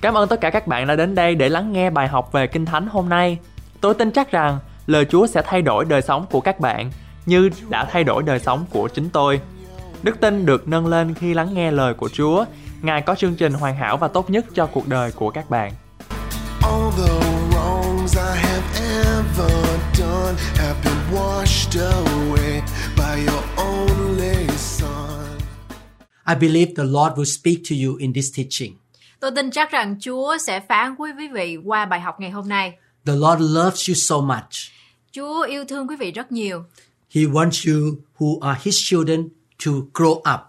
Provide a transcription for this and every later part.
Cảm ơn tất cả các bạn đã đến đây để lắng nghe bài học về Kinh Thánh hôm nay. Tôi tin chắc rằng lời Chúa sẽ thay đổi đời sống của các bạn như đã thay đổi đời sống của chính tôi. Đức tin được nâng lên khi lắng nghe lời của Chúa. Ngài có chương trình hoàn hảo và tốt nhất cho cuộc đời của các bạn. All the wrongs I have ever done have been washed away by your only Son. I believe the Lord will speak to you in this teaching. Tôi tin chắc rằng Chúa sẽ phán quý quý vị qua bài học ngày hôm nay. The Lord loves you so much. Chúa yêu thương quý vị rất nhiều. He wants you who are His children to grow up.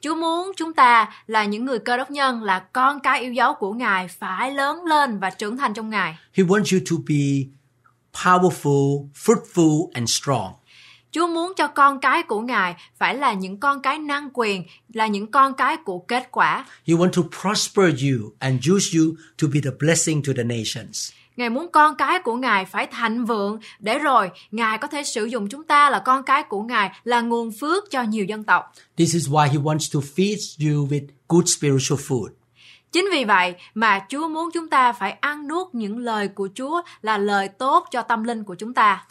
Chúa muốn chúng ta là những người cơ đốc nhân là con cái yêu dấu của Ngài phải lớn lên và trưởng thành trong Ngài. He wants you to be powerful, fruitful, and strong. Chúa muốn cho con cái của Ngài phải là những con cái năng quyền, là những con cái của kết quả. He wants to prosper you and use you to be the blessing to the nations. Ngài muốn con cái của Ngài phải thịnh vượng để rồi Ngài có thể sử dụng chúng ta là con cái của Ngài là nguồn phước cho nhiều dân tộc. This is why He wants to feed you with good spiritual food. Chính vì vậy mà Chúa muốn chúng ta phải ăn nuốt những lời của Chúa là lời tốt cho tâm linh của chúng ta.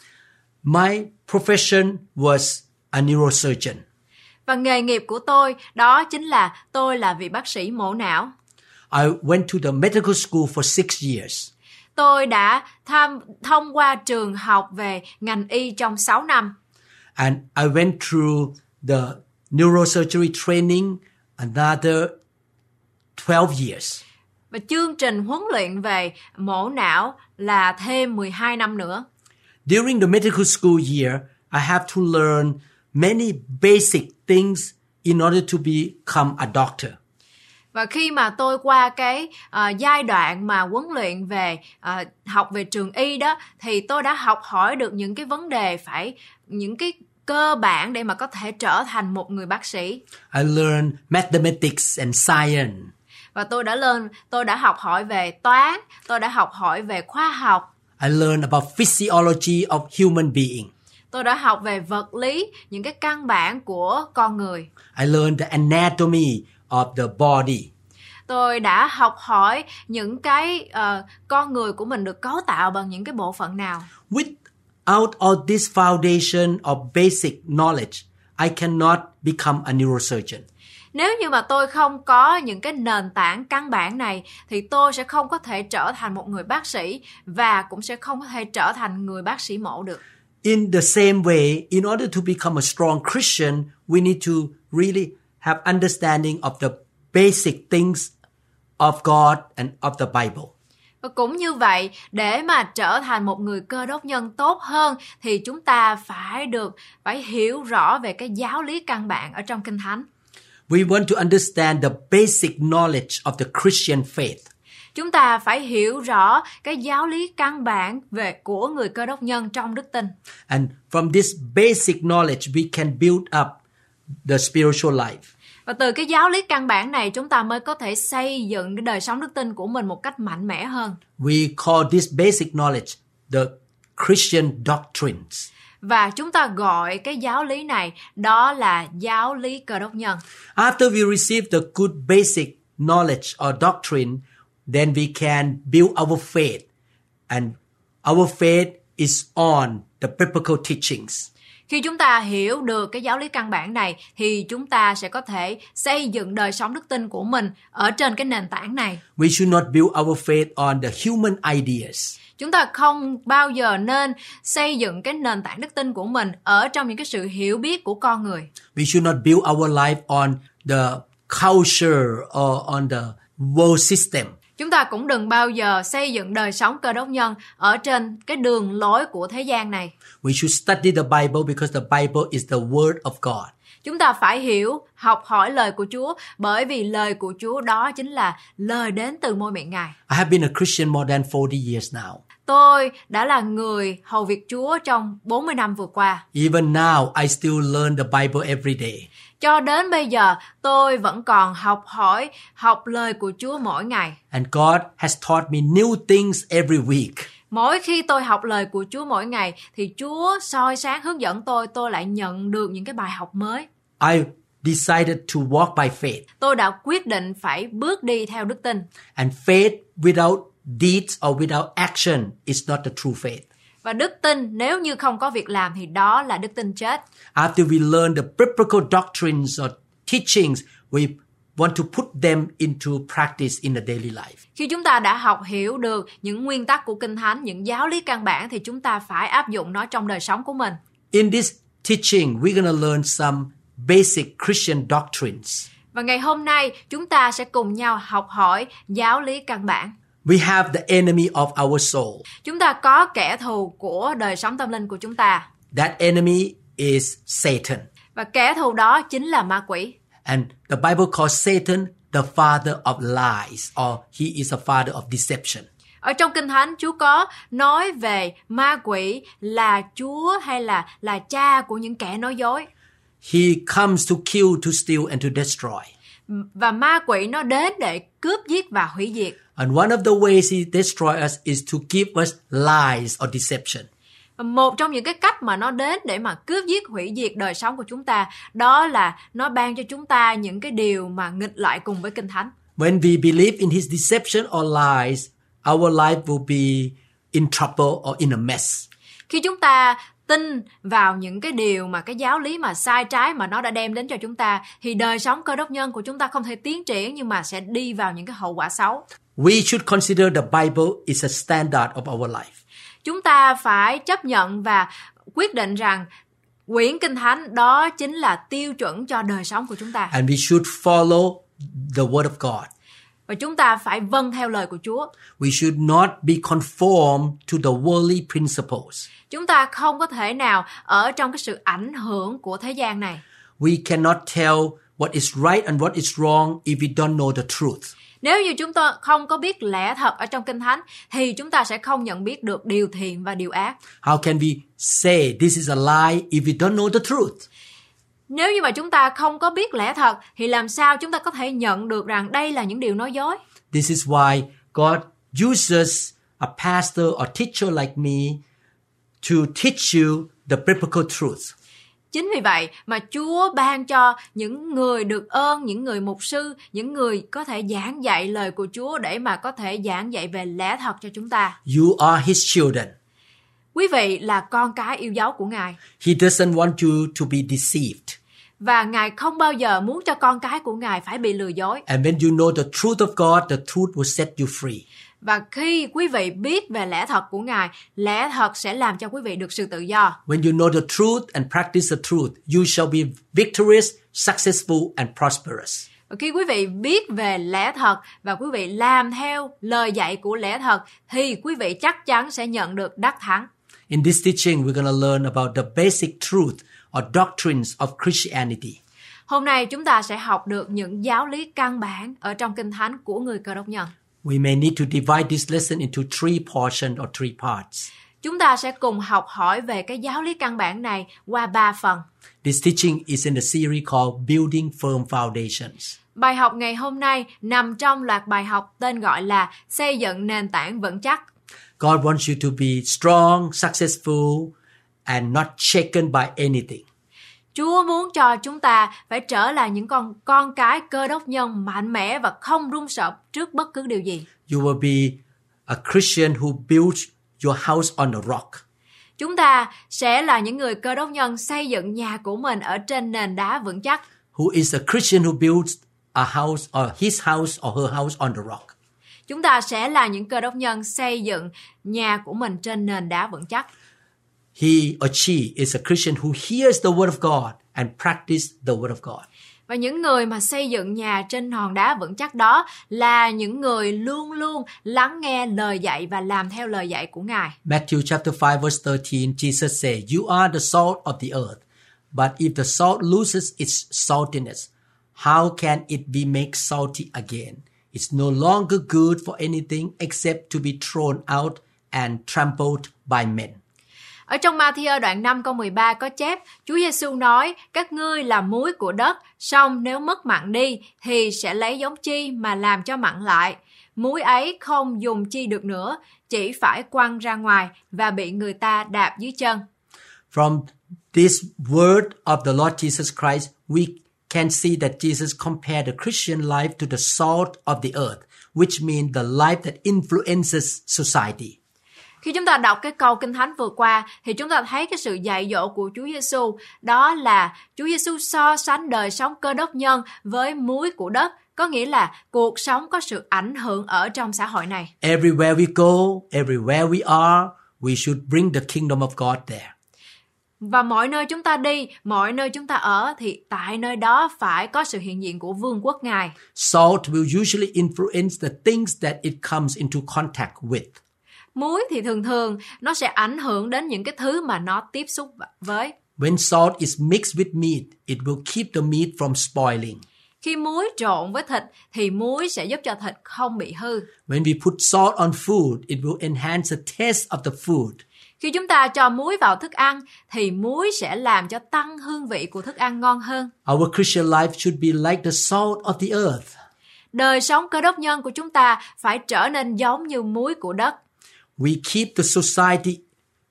My profession was a neurosurgeon. Và nghề nghiệp của tôi đó chính là tôi là vị bác sĩ mổ não. I went to the medical school for six years. Tôi đã tham thông qua trường học về ngành y trong 6 năm And I went through the neurosurgery training another 12 years. và chương trình huấn luyện về mổ não là thêm 12 năm nữa. During the medical school year, I have to learn many basic things in order to become a doctor. Và khi mà tôi qua cái ờ, giai đoạn mà huấn luyện về ờ, học về trường y đó thì tôi đã học hỏi được những cái vấn đề phải những cái cơ bản để mà có thể trở thành một người bác sĩ. I learned mathematics and science. Và tôi đã lên tôi đã học hỏi về toán, tôi đã học hỏi về khoa học, I learned about physiology of human being. tôi đã học về vật lý, những cái căn bản của con người. I learned the anatomy of the body. tôi đã học hỏi những cái ờ, con người của mình được cấu tạo bằng những cái bộ phận nào Without all this foundation of basic knowledge, I cannot become a neurosurgeon. Nếu như mà tôi không có những cái nền tảng căn bản này thì tôi sẽ không có thể trở thành một người bác sĩ và cũng sẽ không có thể trở thành người bác sĩ mổ được In the same way, in order to become a strong Christian, we need to really have understanding of the basic things of God and of the Bible. và cũng như vậy để mà trở thành một người cơ đốc nhân tốt hơn thì chúng ta phải được phải hiểu rõ về cái giáo lý căn bản ở trong kinh thánh We want to understand the basic knowledge of the Christian faith. chúng ta phải hiểu rõ cái giáo lý căn bản về của người cơ đốc nhân trong đức tin And from this basic knowledge, we can build up the spiritual life. và từ cái giáo lý căn bản này chúng ta mới có thể xây dựng cái đời sống đức tin của mình một cách mạnh mẽ hơn We call this basic knowledge the Christian doctrines và chúng ta gọi cái giáo lý này đó là giáo lý cơ đốc nhân After we receive the good basic knowledge or doctrine, then we can build our faith. And our faith is on the biblical teachings khi chúng ta hiểu được cái giáo lý căn bản này thì chúng ta sẽ có thể xây dựng đời sống đức tin của mình ở trên cái nền tảng này We should not build our faith on the human ideas. chúng ta không bao giờ nên xây dựng cái nền tảng đức tin của mình ở trong những cái sự hiểu biết của con người We should not build our life on the culture or on the world system. Chúng ta cũng đừng bao giờ xây dựng đời sống cơ đốc nhân ở trên cái đường lối của thế gian này We should study the Bible because the Bible is the Word of God. chúng ta phải hiểu học hỏi lời của chúa bởi vì lời của chúa đó chính là lời đến từ môi miệng ngài I have been a Christian more than 40 years now. tôi đã là người hầu việc chúa trong 40 năm vừa qua Even now, I still learn the Bible every day. Cho đến bây giờ tôi vẫn còn học hỏi học lời của chúa mỗi ngày And God has taught me new things every week. mỗi khi tôi học lời của chúa mỗi ngày thì chúa soi sáng hướng dẫn tôi tôi lại nhận được những cái bài học mới I decided to walk by faith. Tôi đã quyết định phải bước đi theo đức tin. And faith without deeds or without action is not the true faith. Và đức tin nếu như không có việc làm thì đó là đức tin chết. After we learn the biblical doctrines or teachings, we want to put them into practice in the daily life. Khi chúng ta đã học hiểu được những nguyên tắc của Kinh Thánh, những giáo lý căn bản thì chúng ta phải áp dụng nó trong đời sống của mình. In this teaching, we're going to learn some basic Christian doctrines. Và ngày hôm nay chúng ta sẽ cùng nhau học hỏi giáo lý căn bản. We have the enemy of our soul. Chúng ta có kẻ thù của đời sống tâm linh của chúng ta. That enemy is Satan. Và kẻ thù đó chính là ma quỷ. And the Bible calls Satan the father of lies, or he is a father of deception. Ở trong Kinh Thánh Chúa có nói về ma quỷ là Chúa hay là là cha của những kẻ nói dối. He comes to kill, to steal, and to destroy. Và ma quỷ nó đến để cướp giết và hủy diệt. And one of the ways he destroys us is to give us lies or deception. Một trong những cái cách mà nó đến để mà cướp giết hủy diệt đời sống của chúng ta đó là nó ban cho chúng ta những cái điều mà nghịch lại cùng với Kinh Thánh. When we believe in his deception or lies, our life will be in trouble or in a mess. Khi chúng ta tin vào những cái điều mà cái giáo lý mà sai trái mà nó đã đem đến cho chúng ta thì đời sống cơ đốc nhân của chúng ta không thể tiến triển nhưng mà sẽ đi vào những cái hậu quả xấu. We should consider the Bible is a standard of our life. Chúng ta phải chấp nhận và quyết định rằng quyển kinh thánh đó chính là tiêu chuẩn cho đời sống của chúng ta And we should follow the Word of God. và chúng ta phải vâng theo lời của Chúa. We should not be conformed to the worldly principles. Chúng ta không có thể nào ở trong cái sự ảnh hưởng của thế gian này. We cannot tell what is right and what is wrong if we don't know the truth. Nếu như chúng ta không có biết lẽ thật ở trong kinh thánh thì chúng ta sẽ không nhận biết được điều thiện và điều ác. How can we say this is a lie if we don't know the truth? Nếu như mà chúng ta không có biết lẽ thật thì làm sao chúng ta có thể nhận được rằng đây là những điều nói dối? This is why God uses a pastor or teacher like me to teach you the biblical truth. Chính vì vậy mà Chúa ban cho những người được ơn, những người mục sư, những người có thể giảng dạy lời của Chúa để mà có thể giảng dạy về lẽ thật cho chúng ta. You are his children. Quý vị là con cái yêu dấu của Ngài He doesn't want you to be deceived. và Ngài không bao giờ muốn cho con cái của Ngài phải bị lừa dối. And when you know the truth of God, the truth will set you free. Và khi quý vị biết về lẽ thật của Ngài, lẽ thật sẽ làm cho quý vị được sự tự do. When you know the truth and practice the truth, you shall be victorious, successful, and prosperous. Và khi quý vị biết về lẽ thật và quý vị làm theo lời dạy của lẽ thật thì quý vị chắc chắn sẽ nhận được đắc thắng. In this teaching, we're going to learn about the basic truth or doctrines of Christianity. Hôm nay chúng ta sẽ học được những giáo lý căn bản ở trong Kinh Thánh của người Cơ đốc nhân. We may need to divide this lesson into three portions or three parts. Chúng ta sẽ cùng học hỏi về cái giáo lý căn bản này qua ba phần. This teaching is in the series called Building Firm Foundations. Bài học ngày hôm nay nằm trong loạt bài học tên gọi là xây dựng nền tảng vững chắc. God wants you to be strong, successful, and not shaken by anything. Chúa muốn cho chúng ta phải trở lại những con con cái cơ đốc nhân mạnh mẽ và không run sợ trước bất cứ điều gì. You will be a Christian who builds your house on a rock. Chúng ta sẽ là những người cơ đốc nhân xây dựng nhà của mình ở trên nền đá vững chắc. Who is a Christian who builds a house or his house or her house on the rock. Chúng ta sẽ là những cơ đốc nhân xây dựng nhà của mình trên nền đá vững chắc. He or she is a Christian who hears the word of God and practice the word of God. Và những người mà xây dựng nhà trên hòn đá vững chắc đó là những người luôn luôn lắng nghe lời dạy và làm theo lời dạy của Ngài. Matthew chapter 5 verse 13, Jesus said, You are the salt of the earth, but if the salt loses its saltiness, how can it be made salty again? It's no longer good for anything except to be thrown out and trampled by men. Ở trong Matthew đoạn 5 câu 13 có chép, Chúa Giêsu nói, các ngươi là muối của đất, song nếu mất mặn đi thì sẽ lấy giống chi mà làm cho mặn lại. Muối ấy không dùng chi được nữa, chỉ phải quăng ra ngoài và bị người ta đạp dưới chân. From this word of the Lord Jesus Christ, we can see that Jesus compared the Christian life to the salt of the earth, which means the life that influences society. Khi chúng ta đọc cái câu Kinh Thánh vừa qua thì chúng ta thấy cái sự dạy dỗ của Chúa Giêsu đó là Chúa Giêsu so sánh đời sống cơ đốc nhân với muối của đất, có nghĩa là cuộc sống có sự ảnh hưởng ở trong xã hội này. Everywhere we go, everywhere we are, we should bring the kingdom of God there. Và mọi nơi chúng ta đi, mọi nơi chúng ta ở thì tại nơi đó phải có sự hiện diện của vương quốc Ngài. Salt will usually influence the things that it comes into contact with. Muối thì thường thường nó sẽ ảnh hưởng đến những cái thứ mà nó tiếp xúc với. When salt is mixed with meat, it will keep the meat from spoiling. Khi muối trộn với thịt thì muối sẽ giúp cho thịt không bị hư. When we put salt on food, it will enhance the taste of the food. Khi chúng ta cho muối vào thức ăn thì muối sẽ làm cho tăng hương vị của thức ăn ngon hơn. Our Christian life should be like the salt of the earth. Đời sống cơ đốc nhân của chúng ta phải trở nên giống như muối của đất. We keep the society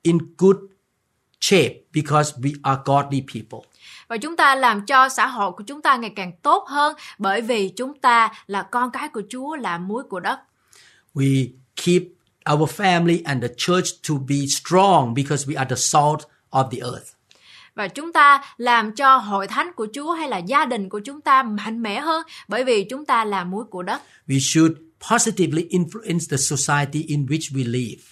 in good shape because we are godly people. Và chúng ta làm cho xã hội của chúng ta ngày càng tốt hơn bởi vì chúng ta là con cái của Chúa là muối của đất. We keep our family and the church to be strong because we are the salt of the earth. Và chúng ta làm cho hội thánh của Chúa hay là gia đình của chúng ta mạnh mẽ hơn bởi vì chúng ta là muối của đất. We should positively influence the society in which we live.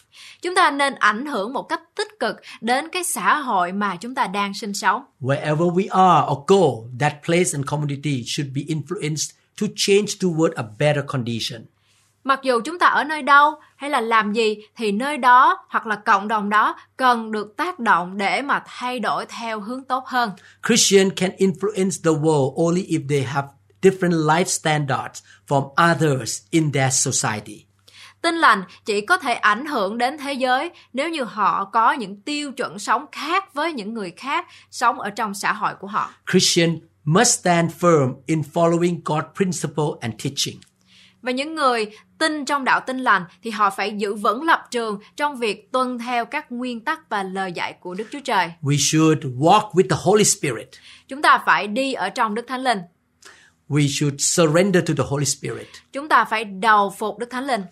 Chúng ta nên ảnh hưởng một cách tích cực đến cái xã hội mà chúng ta đang sinh sống. Wherever we are or go, that place and community should be influenced to change toward a better condition. Mặc dù chúng ta ở nơi đâu hay là làm gì thì nơi đó hoặc là cộng đồng đó cần được tác động để mà thay đổi theo hướng tốt hơn. Christian can influence the world only if they have different life standards from others in their society. Tin lành chỉ có thể ảnh hưởng đến thế giới nếu như họ có những tiêu chuẩn sống khác với những người khác sống ở trong xã hội của họ. Christian must stand firm in following God's principle and teaching. Và những người tin trong đạo tin lành thì họ phải giữ vững lập trường trong việc tuân theo các nguyên tắc và lời dạy của Đức Chúa Trời. We should walk with the Holy Spirit. Chúng ta phải đi ở trong Đức Thánh Linh. We should surrender to the Holy Spirit. Chúng ta phải đầu phục Đức Thánh Linh.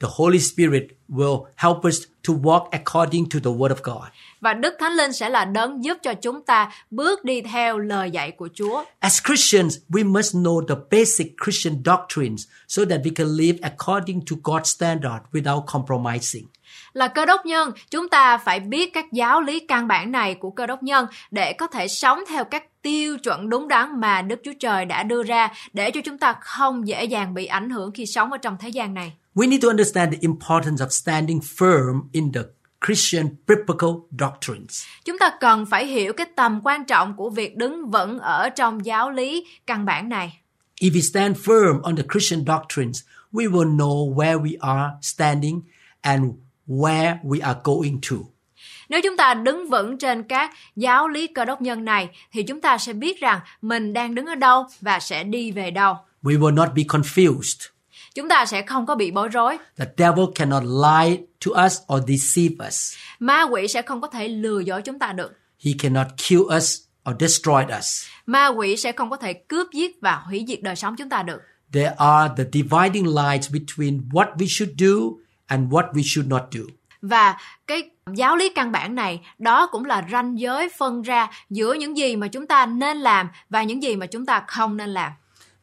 The Holy Spirit will help us to walk according to the Word of God. Và Đức Thánh Linh sẽ là đấng giúp cho chúng ta bước đi theo lời dạy của Chúa. As Christians, we must know the basic Christian doctrines so that we can live according to God's standard without compromising. Là cơ đốc nhân, chúng ta phải biết các giáo lý căn bản này của cơ đốc nhân để có thể sống theo các tiêu chuẩn đúng đắn mà Đức Chúa Trời đã đưa ra để cho chúng ta không dễ dàng bị ảnh hưởng khi sống ở trong thế gian này. We need to understand the importance of standing firm in the Christian biblical doctrines. Chúng ta cần phải hiểu cái tầm quan trọng của việc đứng vững ở trong giáo lý căn bản này. If we stand firm on the Christian doctrines, we will know where we are standing and where we are going to. Nếu chúng ta đứng vững trên các giáo lý cơ đốc nhân này thì chúng ta sẽ biết rằng mình đang đứng ở đâu và sẽ đi về đâu. We will not be confused. Chúng ta sẽ không có bị bối rối. The devil cannot lie to us or deceive us. Ma quỷ sẽ không có thể lừa dối chúng ta được. He cannot kill us or destroy us. Ma quỷ sẽ không có thể cướp giết và hủy diệt đời sống chúng ta được. There are the dividing lines between what we should do and what we should not do. Và cái giáo lý căn bản này đó cũng là ranh giới phân ra giữa những gì mà chúng ta nên làm và những gì mà chúng ta không nên làm.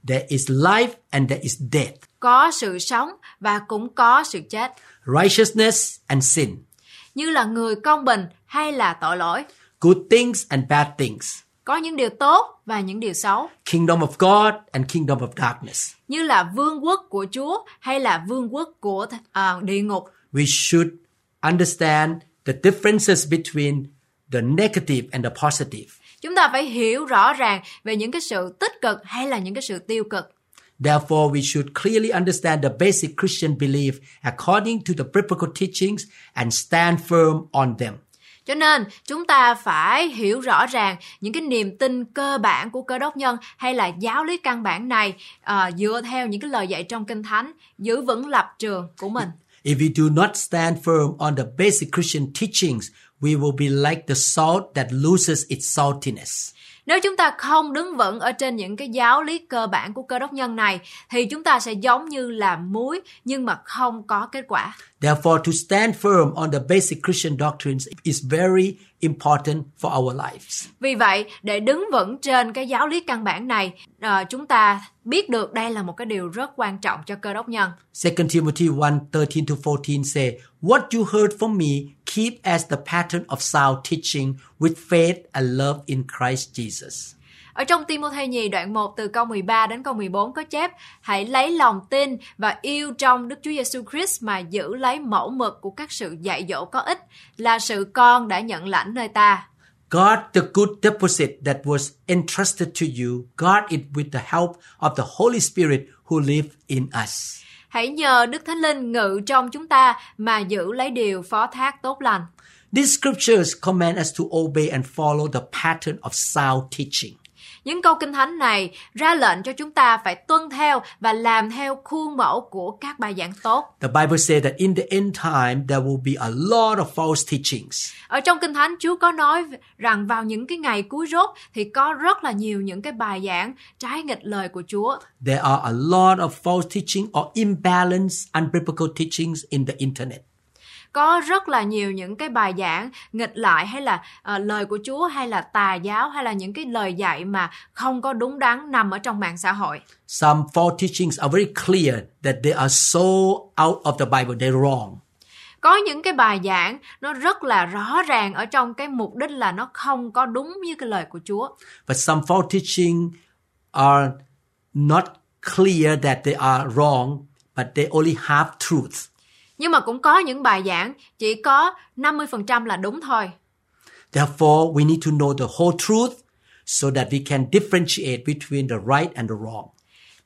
There is life and there is death, Có sự sống và cũng có sự chết. righteousness and sin, Như là người công bình hay là tội lỗi. good things and bad things, Có những điều tốt và những điều xấu. kingdom of God and kingdom of darkness. Như là vương quốc của Chúa hay là vương quốc của à, địa ngục. We should understand the differences between the negative and the positive. Chúng ta phải hiểu rõ ràng về những cái sự tích cực hay là những cái sự tiêu cực. Therefore, we should clearly understand the basic Christian belief according to the biblical teachings and stand firm on them. Cho nên chúng ta phải hiểu rõ ràng những cái niềm tin cơ bản của cơ đốc nhân hay là giáo lý căn bản này à, dựa theo những cái lời dạy trong kinh thánh giữ vững lập trường của mình. If we do not stand firm on the basic Christian teachings, we will be like the salt that loses its saltiness. Nếu chúng ta không đứng vững ở trên những cái giáo lý cơ bản của cơ đốc nhân này thì chúng ta sẽ giống như là muối nhưng mà không có kết quả. Therefore, to stand firm on the basic Christian doctrines is very important for our lives. Vì vậy, để đứng vững trên cái giáo lý căn bản này, ờ, chúng ta biết được đây là một cái điều rất quan trọng cho cơ đốc nhân. 2 Timothy 1 13 to 14 say, What you heard from me, keep as the pattern of sound teaching with faith and love in Christ Jesus. Ở trong Timothy nhì đoạn 1 từ câu 13 đến câu 14 có chép Hãy lấy lòng tin và yêu trong Đức Chúa Giêsu Christ mà giữ lấy mẫu mực của các sự dạy dỗ có ích là sự con đã nhận lãnh nơi ta. God, the good deposit that was entrusted to you, guard it with the help of the Holy Spirit who live in us. Hãy nhờ Đức Thánh Linh ngự trong chúng ta mà giữ lấy điều phó thác tốt lành. These scriptures command us to obey and follow the pattern of sound teaching. Những câu kinh thánh này ra lệnh cho chúng ta phải tuân theo và làm theo khuôn mẫu của các bài giảng tốt. The Bible says that in the end time there will be a lot of false teachings. Ở trong kinh thánh Chúa có nói rằng vào những cái ngày cuối rốt thì có rất là nhiều những cái bài giảng trái nghịch lời của Chúa. There are a lot of false teaching or imbalanced, unbiblical teachings in the internet. Có rất là nhiều những cái bài giảng nghịch lại hay là ờ, lời của Chúa hay là tà giáo hay là những cái lời dạy mà không có đúng đắn nằm ở trong mạng xã hội. Some false teachings are very clear that they are so out of the Bible, they're wrong. Có những cái bài giảng nó rất là rõ ràng ở trong cái mục đích là nó không có đúng như cái lời của Chúa. But some false teaching are not clear that they are wrong, but they only have truth. Nhưng mà cũng có những bài giảng chỉ có 50% là đúng thôi. Therefore, we need to know the whole truth so that we can differentiate between the right and the wrong.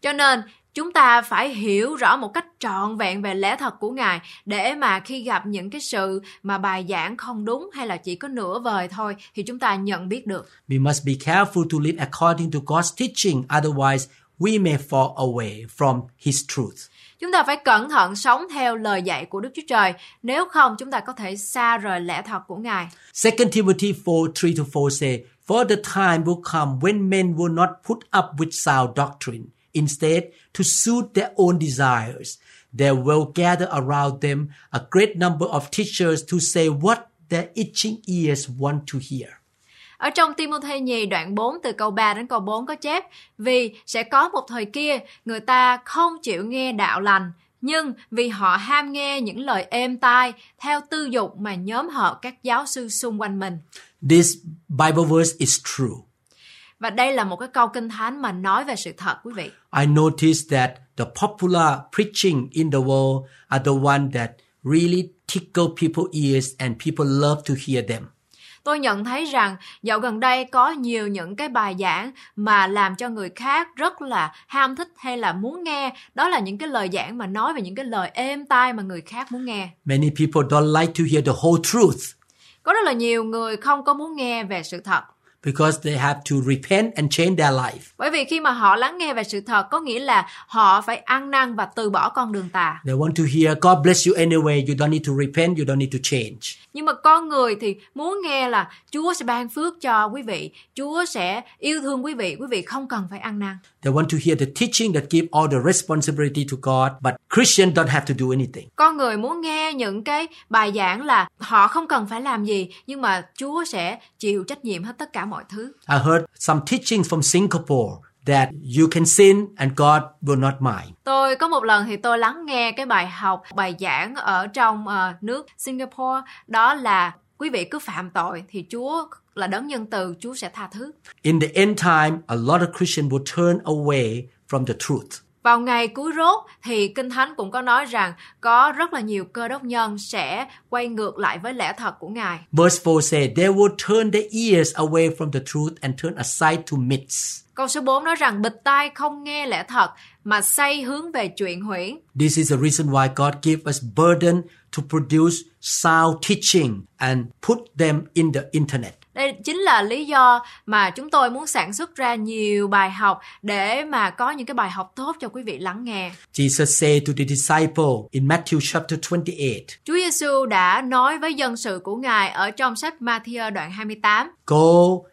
Cho nên chúng ta phải hiểu rõ một cách trọn vẹn về lẽ thật của Ngài để mà khi gặp những cái sự mà bài giảng không đúng hay là chỉ có nửa vời thôi thì chúng ta nhận biết được. We must be careful to live according to God's teaching, otherwise, we may fall away from His truth. Chúng ta phải cẩn thận sống theo lời dạy của Đức Chúa Trời, nếu không chúng ta có thể xa rời lẽ thật của Ngài. 2 Timothy 4 3 to 4 say, For the time will come when men will not put up with sound doctrine. Instead, to suit their own desires, they will gather around them a great number of teachers to say what their itching ears want to hear. Ở trong Timothy nhì đoạn 4 từ câu 3 đến câu 4 có chép Vì sẽ có một thời kia người ta không chịu nghe đạo lành nhưng vì họ ham nghe những lời êm tai theo tư dục mà nhóm họ các giáo sư xung quanh mình. This Bible verse is true. Và đây là một cái câu kinh thánh mà nói về sự thật quý vị. I noticed that the popular preaching in the world are the one that really tickle people's ears and people love to hear them. Tôi nhận thấy rằng dạo gần đây có nhiều những cái bài giảng mà làm cho người khác rất là ham thích hay là muốn nghe. Đó là những cái lời giảng mà nói về những cái lời êm tai mà người khác muốn nghe. Many people don't like to hear the whole truth Có rất là nhiều người không có muốn nghe về sự thật. because they have to repent and change their life. Bởi vì khi mà họ lắng nghe về sự thật có nghĩa là họ phải ăn năn và từ bỏ con đường tà. They want to hear God bless you anyway. You don't need to repent. You don't need to change. Nhưng mà con người thì muốn nghe là Chúa sẽ ban phước cho quý vị, Chúa sẽ yêu thương quý vị, quý vị không cần phải ăn năn. They want to hear the teaching that give all the responsibility to God, but Christians don't have to do anything. Con người muốn nghe những cái bài giảng là họ không cần phải làm gì nhưng mà Chúa sẽ chịu trách nhiệm hết tất cả mọi thứ. I heard some teachings from Singapore that you can sin and God will not mind. Tôi có một lần thì tôi lắng nghe cái bài học, bài giảng ở trong ờ, nước Singapore đó là quý vị cứ phạm tội thì Chúa là đấng nhân từ, Chúa sẽ tha thứ. In the end time, a lot of Christians will turn away from the truth. Vào ngày cuối rốt thì Kinh Thánh cũng có nói rằng có rất là nhiều cơ đốc nhân sẽ quay ngược lại với lẽ thật của Ngài. Verse 4 says, They will turn their ears away from the truth and turn aside to myths. Câu số 4 nói rằng bịch tai không nghe lẽ thật mà say hướng về chuyện huyễn. This is the reason why God gave us burden to produce sound teaching and put them in the internet. Đây chính là lý do mà chúng tôi muốn sản xuất ra nhiều bài học để mà có những cái bài học tốt cho quý vị lắng nghe. Jesus said to the disciple in Matthew chapter 28, Chúa Giêsu đã nói với dân sự của Ngài ở trong sách Matthew đoạn 28. Go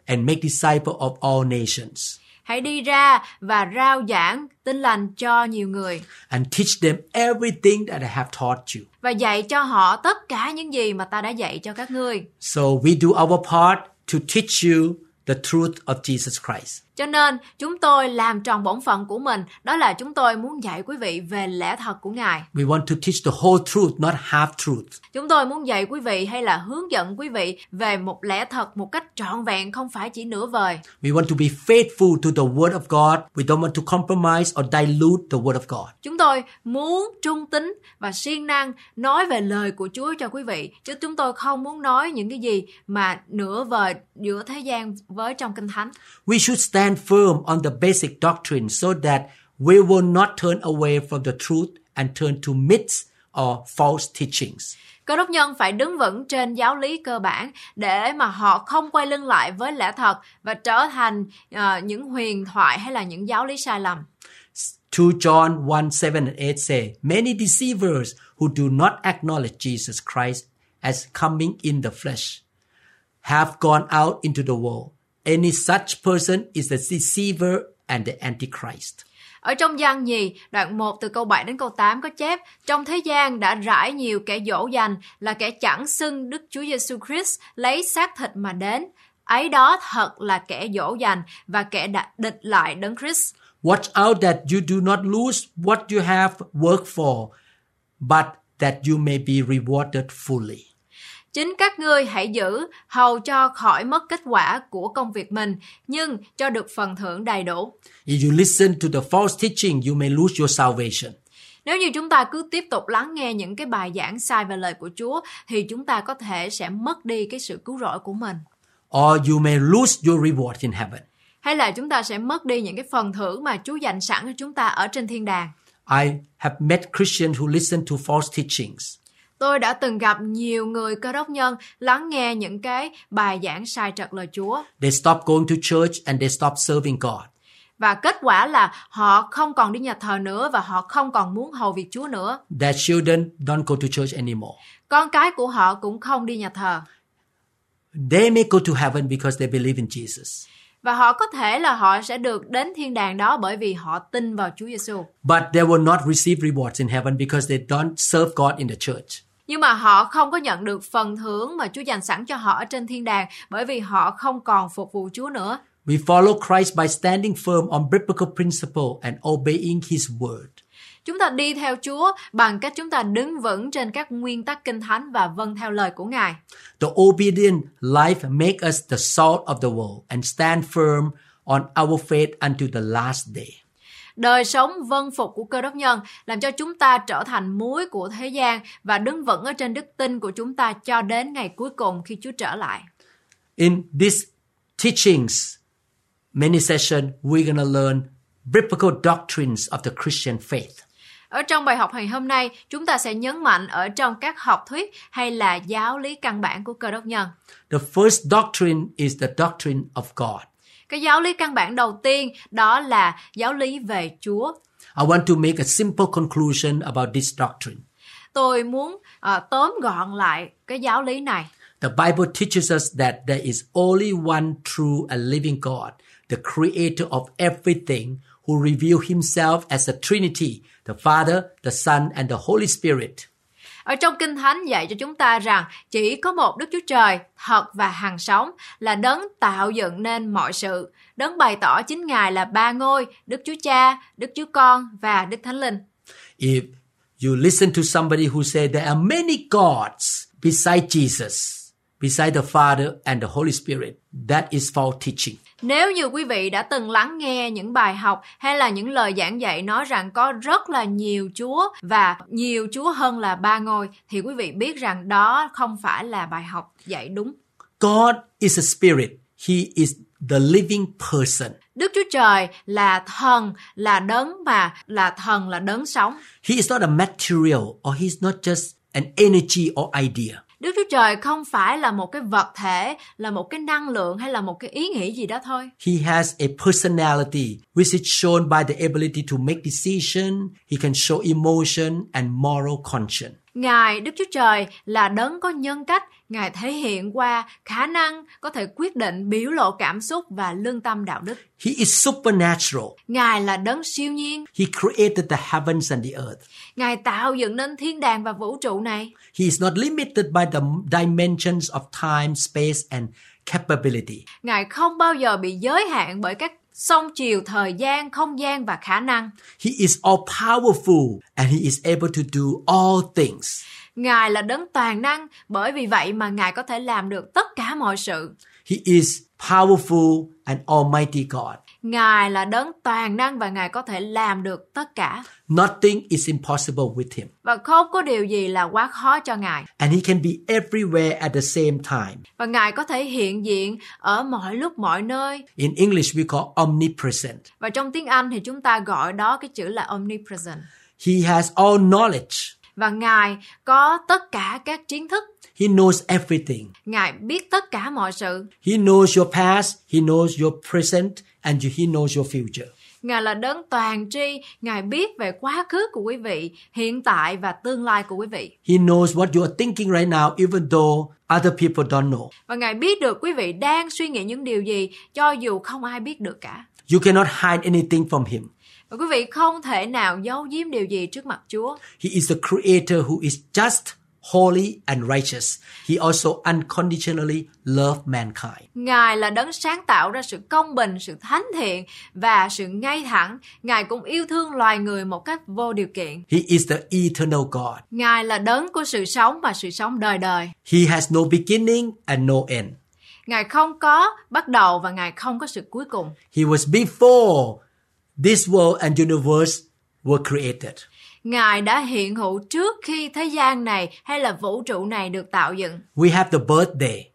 and make disciples of all nations Hãy đi ra và rao giảng tin lành cho nhiều người and teach them everything that I have taught you. và dạy cho họ tất cả những gì mà ta đã dạy cho các ngươi. So we do our part to teach you the truth of Jesus Christ. Cho nên chúng tôi làm tròn bổn phận của mình, đó là chúng tôi muốn dạy quý vị về lẽ thật của Ngài. We want to teach the whole truth, not half truth. Chúng tôi muốn dạy quý vị hay là hướng dẫn quý vị về một lẽ thật một cách trọn vẹn không phải chỉ nửa vời. We want to be faithful to the Word of God. We don't want to compromise or dilute the Word of God. Chúng tôi muốn trung tín và siêng năng nói về lời của Chúa cho quý vị, chứ chúng tôi không muốn nói những cái gì mà nửa vời giữa thế gian với trong Kinh Thánh. We should stand firm on the basic doctrine so that we will not turn away from the truth and turn to myths or false teachings. Cơ đốc nhân phải đứng vững trên giáo lý cơ bản để mà họ không quay lưng lại với lẽ thật và trở thành ờ, những huyền thoại hay là những giáo lý sai lầm. 2 John 1 7 and 8 say, Many deceivers who do not acknowledge Jesus Christ as coming in the flesh have gone out into the world. Any such person is a deceiver and the Antichrist. Ở trong gian nhì, đoạn 1 từ câu 7 đến câu 8 có chép, trong thế gian đã rải nhiều kẻ dỗ dành là kẻ chẳng xưng Đức Chúa Giêsu Christ lấy xác thịt mà đến. Ấy đó thật là kẻ dỗ dành và kẻ đã địch lại đấng Christ. Watch out that you do not lose what you have worked for, but that you may be rewarded fully. Chính các ngươi hãy giữ, hầu cho khỏi mất kết quả của công việc mình, nhưng cho được phần thưởng đầy đủ. If you listen to the false teaching, you may lose your salvation. Nếu như chúng ta cứ tiếp tục lắng nghe những cái bài giảng sai về lời của Chúa, thì chúng ta có thể sẽ mất đi cái sự cứu rỗi của mình. Or you may lose your reward in heaven. Hay là chúng ta sẽ mất đi những cái phần thưởng mà Chúa dành sẵn cho chúng ta ở trên thiên đàng. I have met Christians who listen to false teachings. Tôi đã từng gặp nhiều người cơ đốc nhân lắng nghe những cái bài giảng sai trật lời Chúa. They stop going to church and they stop serving God. Và kết quả là họ không còn đi nhà thờ nữa và họ không còn muốn hầu việc Chúa nữa. Their children don't go to church anymore. Con cái của họ cũng không đi nhà thờ. They may go to heaven because they believe in Jesus. Và họ có thể là họ sẽ được đến thiên đàng đó bởi vì họ tin vào Chúa Giêsu. But they will not receive rewards in heaven because they don't serve God in the church. Nhưng mà họ không có nhận được phần thưởng mà Chúa dành sẵn cho họ ở trên thiên đàng bởi vì họ không còn phục vụ Chúa nữa. We follow Christ by standing firm on biblical principle and obeying his word. Chúng ta đi theo Chúa bằng cách chúng ta đứng vững trên các nguyên tắc kinh thánh và vâng theo lời của Ngài. The obedient life make us the salt of the world and stand firm on our faith until the last day. Đời sống vâng phục của cơ đốc nhân làm cho chúng ta trở thành muối của thế gian và đứng vững ở trên đức tin của chúng ta cho đến ngày cuối cùng khi Chúa trở lại. In these teachings, many sessions, we're to learn biblical doctrines of the Christian faith. Ở trong bài học ngày hôm nay, chúng ta sẽ nhấn mạnh ở trong các học thuyết hay là giáo lý căn bản của cơ đốc nhân. The first doctrine is the doctrine of God. Cái giáo lý căn bản đầu tiên đó là giáo lý về Chúa. I want to make a simple conclusion about this doctrine. Tôi muốn ờ, tóm gọn lại cái giáo lý này. The Bible teaches us that there is only one true and living God, the creator of everything, who revealed himself as a Trinity, the Father, the Son, and the Holy Spirit. Ở trong Kinh Thánh dạy cho chúng ta rằng chỉ có một Đức Chúa Trời thật và hàng sống là đấng tạo dựng nên mọi sự. Đấng bày tỏ chính Ngài là ba ngôi, Đức Chúa Cha, Đức Chúa Con và Đức Thánh Linh. If you listen to somebody who say there are many gods beside Jesus, beside the Father and the Holy Spirit, that is false teaching. Nếu như quý vị đã từng lắng nghe những bài học hay là những lời giảng dạy nói rằng có rất là nhiều Chúa và nhiều Chúa hơn là ba ngôi thì quý vị biết rằng đó không phải là bài học dạy đúng. God is a spirit. He is the living person. Đức Chúa Trời là thần, là đấng mà là thần là đấng sống. He is not a material or he's not just an energy or idea. Đức Chúa Trời không phải là một cái vật thể, là một cái năng lượng hay là một cái ý nghĩ gì đó thôi. He has a personality which is shown by the ability to make decision. He can show emotion and moral conscience. Ngài Đức Chúa Trời là đấng có nhân cách, Ngài thể hiện qua khả năng có thể quyết định biểu lộ cảm xúc và lương tâm đạo đức. He is supernatural. Ngài là đấng siêu nhiên, He created the heavens and the earth. Ngài tạo dựng nên thiên đàng và vũ trụ này. He is not limited by the dimensions of time, space, and capability. Ngài không bao giờ bị giới hạn bởi các song chiều thời gian, không gian và khả năng. He is all powerful and he is able to do all things. Ngài là đấng toàn năng, bởi vì vậy mà Ngài có thể làm được tất cả mọi sự. He is powerful and almighty God. Ngài là đấng toàn năng và Ngài có thể làm được tất cả. Nothing is impossible with him. Và không có điều gì là quá khó cho Ngài. And he can be everywhere at the same time. Và Ngài có thể hiện diện ở mọi lúc mọi nơi. In English, we call omnipresent. Và trong tiếng Anh thì chúng ta gọi đó cái chữ là omnipresent. He has all knowledge. Và Ngài có tất cả các kiến thức. He knows everything. Ngài biết tất cả mọi sự. He knows your past, he knows your present, and he knows your future. Ngài là đấng toàn tri, Ngài biết về quá khứ của quý vị, hiện tại và tương lai của quý vị. He knows what you are thinking right now, even though other people don't know. Và Ngài biết được quý vị đang suy nghĩ những điều gì cho dù không ai biết được cả. You cannot hide anything from him. Và quý vị không thể nào giấu giếm điều gì trước mặt Chúa. He is the creator who is just, holy, and righteous. He also unconditionally loved mankind. Ngài là đấng sáng tạo ra sự công bình, sự thánh thiện và sự ngay thẳng. Ngài cũng yêu thương loài người một cách vô điều kiện. He is the eternal God. Ngài là đấng của sự sống và sự sống đời đời. He has no beginning and no end. Ngài không có bắt đầu và Ngài không có sự cuối cùng. He was before this world and universe were created. Ngài đã hiện hữu trước khi thế gian này hay là vũ trụ này được tạo dựng. We have the birthday.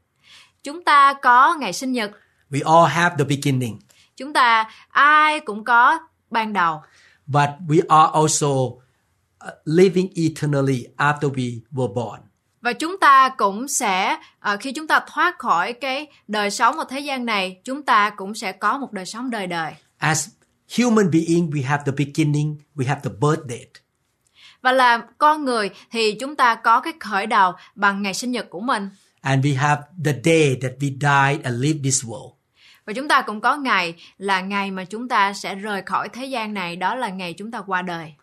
Chúng ta có ngày sinh nhật, We all have the beginning. chúng ta ai cũng có ban đầu. But we are also uh, living eternally after we were born. Và chúng ta cũng sẽ à, khi chúng ta thoát khỏi cái đời sống ở thế gian này, chúng ta cũng sẽ có một đời sống đời đời. As human being, we have the beginning, we have the birth date. Và là con người thì chúng ta có cái khởi đầu bằng ngày sinh nhật của mình. And we have the day that we died and leave this world. Và chúng ta cũng có ngày là ngày mà chúng ta sẽ rời khỏi thế gian này, đó là ngày chúng ta qua đời.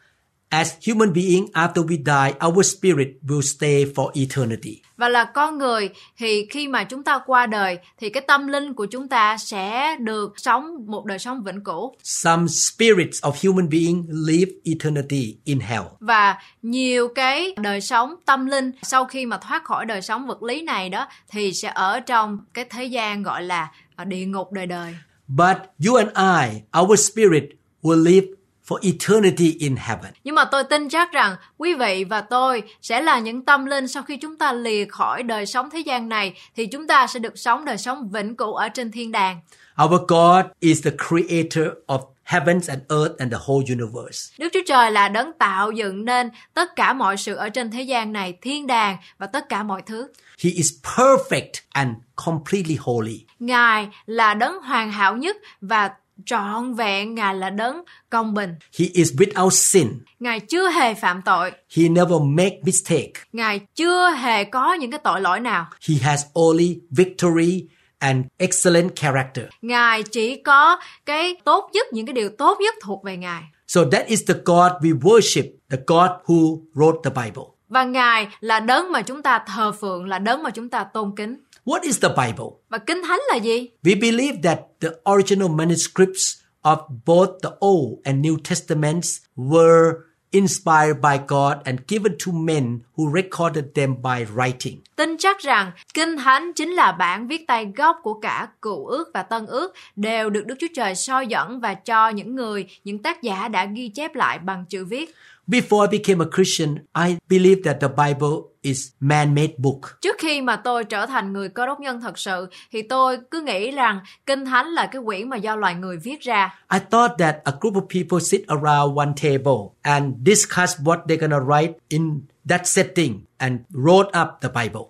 As human being, after we die, our spirit will stay for eternity. Và là con người thì khi mà chúng ta qua đời thì cái tâm linh của chúng ta sẽ được sống một đời sống vĩnh cửu. Some spirits of human being live eternity in hell. Và nhiều cái đời sống tâm linh sau khi mà thoát khỏi đời sống vật lý này đó thì sẽ ở trong cái thế gian gọi là à, địa ngục đời đời. But you and I, our spirit will live for eternity in heaven. Nhưng mà tôi tin chắc rằng quý vị và tôi sẽ là những tâm linh sau khi chúng ta lìa khỏi đời sống thế gian này thì chúng ta sẽ được sống đời sống vĩnh cửu ở trên thiên đàng. Our God is the creator of heavens and earth and the whole universe. Đức Chúa Trời là đấng tạo dựng nên tất cả mọi sự ở trên thế gian này, thiên đàng và tất cả mọi thứ. He is perfect and completely holy. Ngài là đấng hoàn hảo nhất và trọn vẹn, Ngài là đấng công bình. He is without sin. Ngài chưa hề phạm tội, He never make mistake. Ngài chưa hề có những cái tội lỗi nào. He has only victory and excellent character. Ngài chỉ có cái tốt nhất, những cái điều tốt nhất thuộc về Ngài. So that is the God we worship, the God who wrote the Bible. Và Ngài là đấng mà chúng ta thờ phượng, là đấng mà chúng ta tôn kính. What is the Bible? Và Kinh Thánh là gì? We believe that the original manuscripts of both the Old and New Testaments were inspired by God and given to men who recorded them by writing. Tin chắc rằng Kinh Thánh chính là bản viết tay gốc của cả Cựu ước và Tân ước đều được Đức Chúa Trời soi dẫn và cho những người, những tác giả đã ghi chép lại bằng chữ viết. Before I became a Christian, I believed that the Bible is man-made book. Trước khi mà tôi trở thành người cơ đốc nhân thật sự thì tôi cứ nghĩ rằng Kinh Thánh là cái quyển mà do loài người viết ra. I thought that a group of people sit around one table and discussed what they're gonna write in that setting and wrote up the Bible.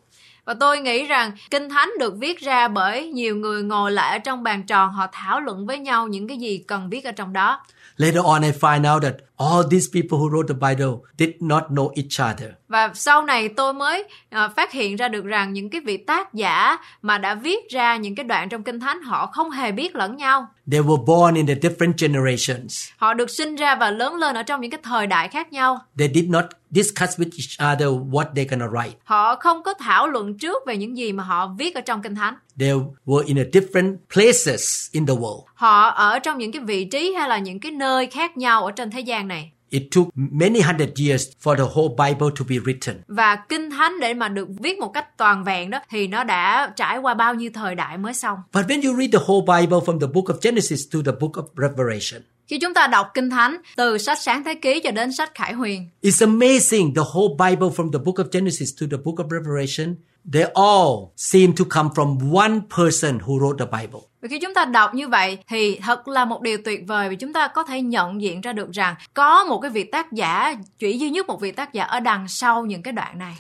Và tôi nghĩ rằng Kinh Thánh được viết ra bởi nhiều người ngồi lại ở trong bàn tròn họ thảo luận với nhau những cái gì cần viết ở trong đó. Later on, I find out that all these people who wrote the Bible did not know each other. Và sau này tôi mới ờ, phát hiện ra được rằng những cái vị tác giả mà đã viết ra những cái đoạn trong Kinh Thánh họ không hề biết lẫn nhau. They were born in the different generations. Họ được sinh ra và lớn lên ở trong những cái thời đại khác nhau. They did not discuss with each other what they're gonna write. Họ không có thảo luận trước về những gì mà họ viết ở trong Kinh Thánh. They were in a different places in the world. Họ ở trong những cái vị trí hay là những cái nơi khác nhau ở trên thế gian này. It took many hundred years for the whole Bible to be written. Và Kinh Thánh để mà được viết một cách toàn vẹn đó thì nó đã trải qua bao nhiêu thời đại mới xong. But when you read the whole Bible from the book of Genesis to the book of Revelation, Khi chúng ta đọc Kinh Thánh từ sách Sáng Thế Ký cho đến sách Khải Huyền it's amazing the whole Bible from the book of Genesis to the book of Revelation, they all seem to come from one person who wrote the Bible. Và khi chúng ta đọc như vậy thì thật là một điều tuyệt vời vì chúng ta có thể nhận diện ra được rằng có một cái vị tác giả, chỉ duy nhất một vị tác giả ở đằng sau những cái đoạn này.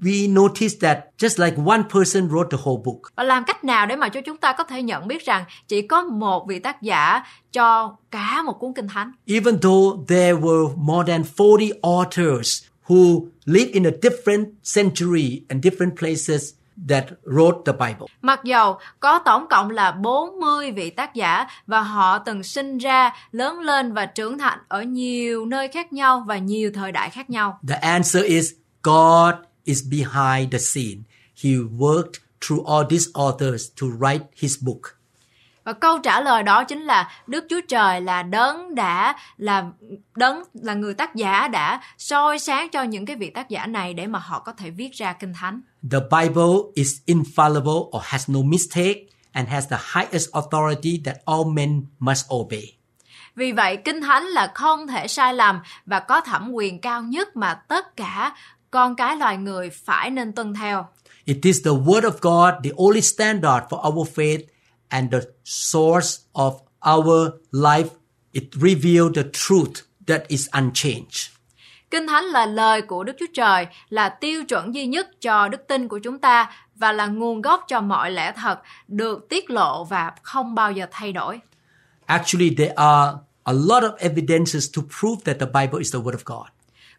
We notice that just like one person wrote the whole book. Và làm cách nào để mà cho chúng ta có thể nhận biết rằng chỉ có một vị tác giả cho cả một cuốn Kinh Thánh. Even though there were more than 40 authors who lived in a different century and different places that wrote the Bible. Mặc dầu có tổng cộng là 40 vị tác giả và họ từng sinh ra, lớn lên và trưởng thành ở nhiều nơi khác nhau và nhiều thời đại khác nhau. The answer is God is behind the scene. He worked through all these authors to write his book. Và câu trả lời đó chính là Đức Chúa Trời là đấng đã là đấng là người tác giả đã soi sáng cho những cái vị tác giả này để mà họ có thể viết ra kinh thánh. The Bible is infallible or has no mistake and has the highest authority that all men must obey. Vì vậy kinh thánh là không thể sai lầm và có thẩm quyền cao nhất mà tất cả con cái loài người phải nên tuân theo. It is the Word of God, the only standard for our faith and the source of our life. It reveals the truth that is unchanged. Kinh Thánh là lời của Đức Chúa Trời, là tiêu chuẩn duy nhất cho đức tin của chúng ta và là nguồn gốc cho mọi lẽ thật được tiết lộ và không bao giờ thay đổi. Actually, there are a lot of evidences to prove that the Bible is the Word of God.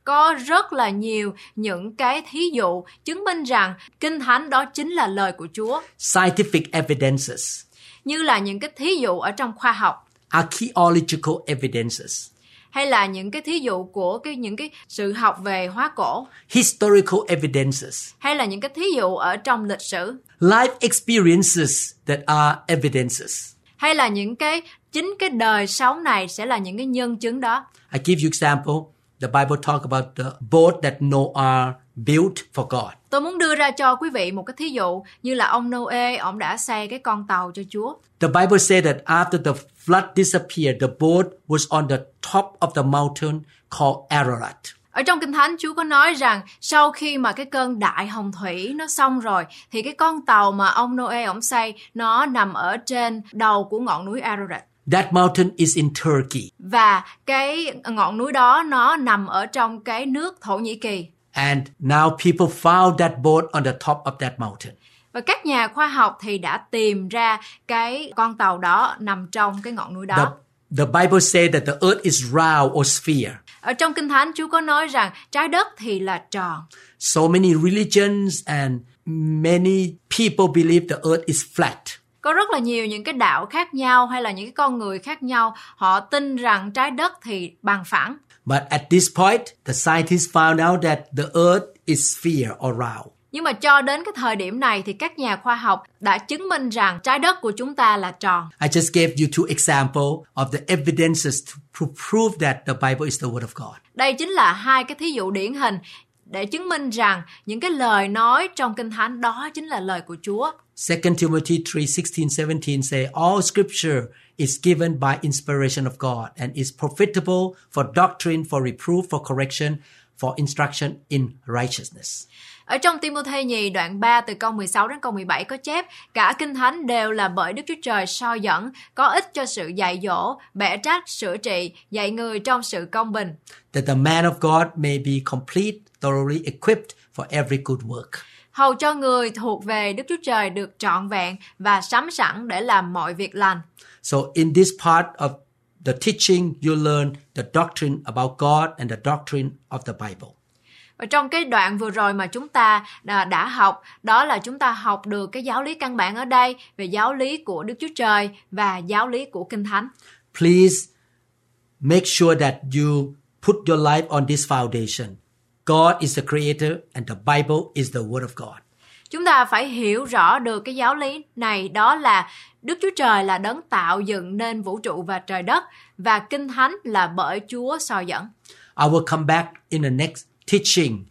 Có rất là nhiều những cái thí dụ chứng minh rằng Kinh Thánh đó chính là lời của Chúa, Scientific evidences, như là những cái thí dụ ở trong khoa học. Archaeological evidences, hay là những cái thí dụ của cái những cái sự học về hóa cổ. Historical evidences, hay là những cái thí dụ ở trong lịch sử. Life experiences that are evidences. hay là những cái chính cái đời sống này sẽ là những cái nhân chứng đó. I give you example. The Bible talk about the boat that Noah built for God. tôi muốn đưa ra cho quý vị một cái thí dụ như là ông Noe ông đã xây cái con tàu cho Chúa The Bible said that after the flood disappeared, the boat was on the top of the mountain called Ararat. Ở trong Kinh Thánh Chúa có nói rằng sau khi mà cái cơn đại hồng thủy nó xong rồi thì cái con tàu mà ông Noe ông xây nó nằm ở trên đầu của ngọn núi Ararat. That mountain is in Turkey. Và cái ngọn núi đó nó nằm ở trong cái nước Thổ Nhĩ Kỳ. And now people found that boat on the top of that mountain. Và các nhà khoa học thì đã tìm ra cái con tàu đó nằm trong cái ngọn núi The, đó. the Bible said that the earth is round or sphere. Ở trong Kinh Thánh Chúa có nói rằng trái đất thì là tròn. So many religions and many people believe the earth is flat. Có rất là nhiều những cái đạo khác nhau hay là những cái con người khác nhau họ tin rằng trái đất thì bằng phẳng. But at this point, the scientists found out that the earth is sphere or round. Nhưng mà cho đến cái thời điểm này thì các nhà khoa học đã chứng minh rằng trái đất của chúng ta là tròn. I just gave you two examples of the evidences to prove that the Bible is the Word of God. Đây chính là hai cái thí dụ điển hình để chứng minh rằng những cái lời nói trong Kinh Thánh đó chính là lời của Chúa. 2 Timothy 3 16 17 say, All scripture is given by inspiration of God and is profitable for doctrine, for reproof, for correction, for instruction in righteousness. Ở trong Timothy nhì đoạn 3 từ câu 16 đến câu 17 có chép cả kinh thánh đều là bởi Đức Chúa Trời soi dẫn, có ích cho sự dạy dỗ, bẻ trách, sửa trị, dạy người trong sự công bình. That the man of God may be complete, thoroughly equipped for every good work. Hầu cho người thuộc về Đức Chúa Trời được trọn vẹn và sắm sẵn để làm mọi việc lành. So in this part of the teaching, you learn the doctrine about God and the doctrine of the Bible. Và trong cái đoạn vừa rồi mà chúng ta đã, đã học, đó là chúng ta học được cái giáo lý căn bản ở đây về giáo lý của Đức Chúa Trời và giáo lý của Kinh Thánh. Please make sure that you put your life on this foundation. God is the creator and the Bible is the word of God. Chúng ta phải hiểu rõ được cái giáo lý này đó là Đức Chúa Trời là đấng tạo dựng nên vũ trụ và trời đất và Kinh Thánh là bởi Chúa soi dẫn. I will come back in the next teaching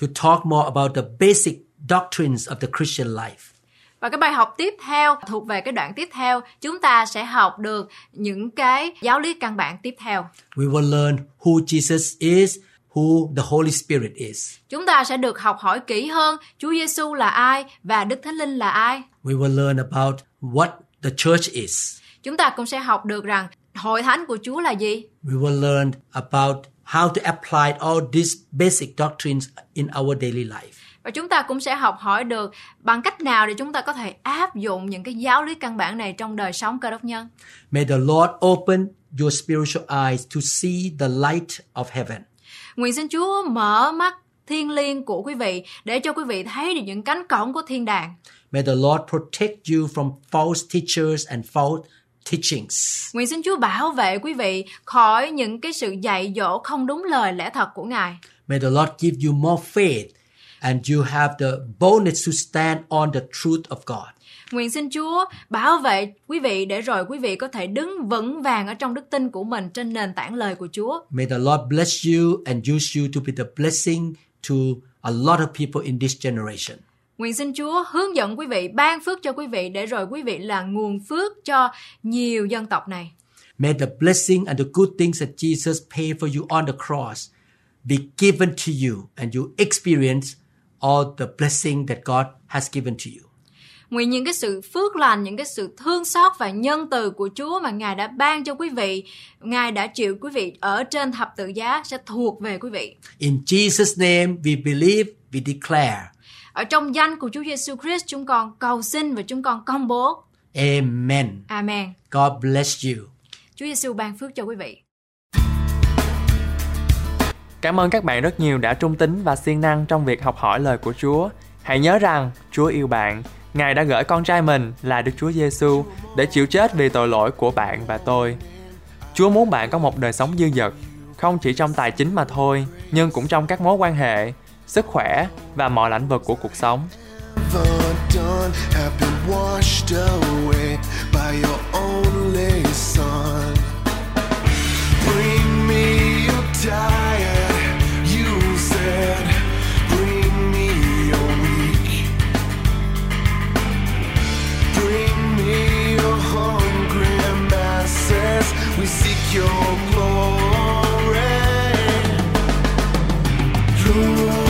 to talk more about the basic doctrines of the Christian life. Và cái bài học tiếp theo thuộc về cái đoạn tiếp theo, chúng ta sẽ học được những cái giáo lý căn bản tiếp theo. We will learn who Jesus is, who the Holy Spirit is. Chúng ta sẽ được học hỏi kỹ hơn Chúa Giêsu là ai và Đức Thánh Linh là ai. We will learn about what the church is. Chúng ta cũng sẽ học được rằng hội thánh của Chúa là gì. We will learn about how to apply all these basic doctrines in our daily life. Và chúng ta cũng sẽ học hỏi được bằng cách nào để chúng ta có thể áp dụng những cái giáo lý căn bản này trong đời sống cơ đốc nhân. May the Lord open your spiritual eyes to see the light of heaven. Nguyện xin Chúa mở mắt thiên liêng của quý vị để cho quý vị thấy được những cánh cổng của thiên đàng. May the Lord protect you from false teachers and false teachings. Nguyện xin Chúa bảo vệ quý vị khỏi những cái sự dạy dỗ không đúng lời lẽ thật của Ngài. May the Lord give you more faith and you have the boldness to stand on the truth of God. Nguyện xin Chúa bảo vệ quý vị để rồi quý vị có thể đứng vững vàng ở trong đức tin của mình trên nền tảng lời của Chúa. May the Lord bless you and use you to be the blessing to a lot of people in this generation. Nguyện xin Chúa hướng dẫn quý vị, ban phước cho quý vị để rồi quý vị là nguồn phước cho nhiều dân tộc này. May the blessing and the good things that Jesus paid for you on the cross be given to you and you experience all the blessing that God has given to you. Nguyện những cái sự phước lành, những cái sự thương xót và nhân từ của Chúa mà Ngài đã ban cho quý vị, Ngài đã chịu quý vị ở trên thập tự giá sẽ thuộc về quý vị. In Jesus' name we believe, we declare. Ở trong danh của Chúa Giêsu Christ chúng con cầu xin và chúng con công bố. Amen. Amen. God bless you. Chúa Giêsu ban phước cho quý vị. Cảm ơn các bạn rất nhiều đã trung tín và siêng năng trong việc học hỏi lời của Chúa. Hãy nhớ rằng Chúa yêu bạn. Ngài đã gửi con trai mình là Đức Chúa Giêsu để chịu chết vì tội lỗi của bạn và tôi. Chúa muốn bạn có một đời sống dư dật, không chỉ trong tài chính mà thôi, nhưng cũng trong các mối quan hệ, sức khỏe và mọi lĩnh vực của cuộc sống. Bring me your diet, you said. Masses. We seek your glory. Lord,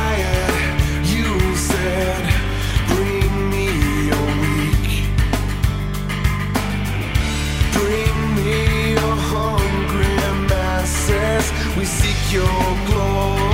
your glory.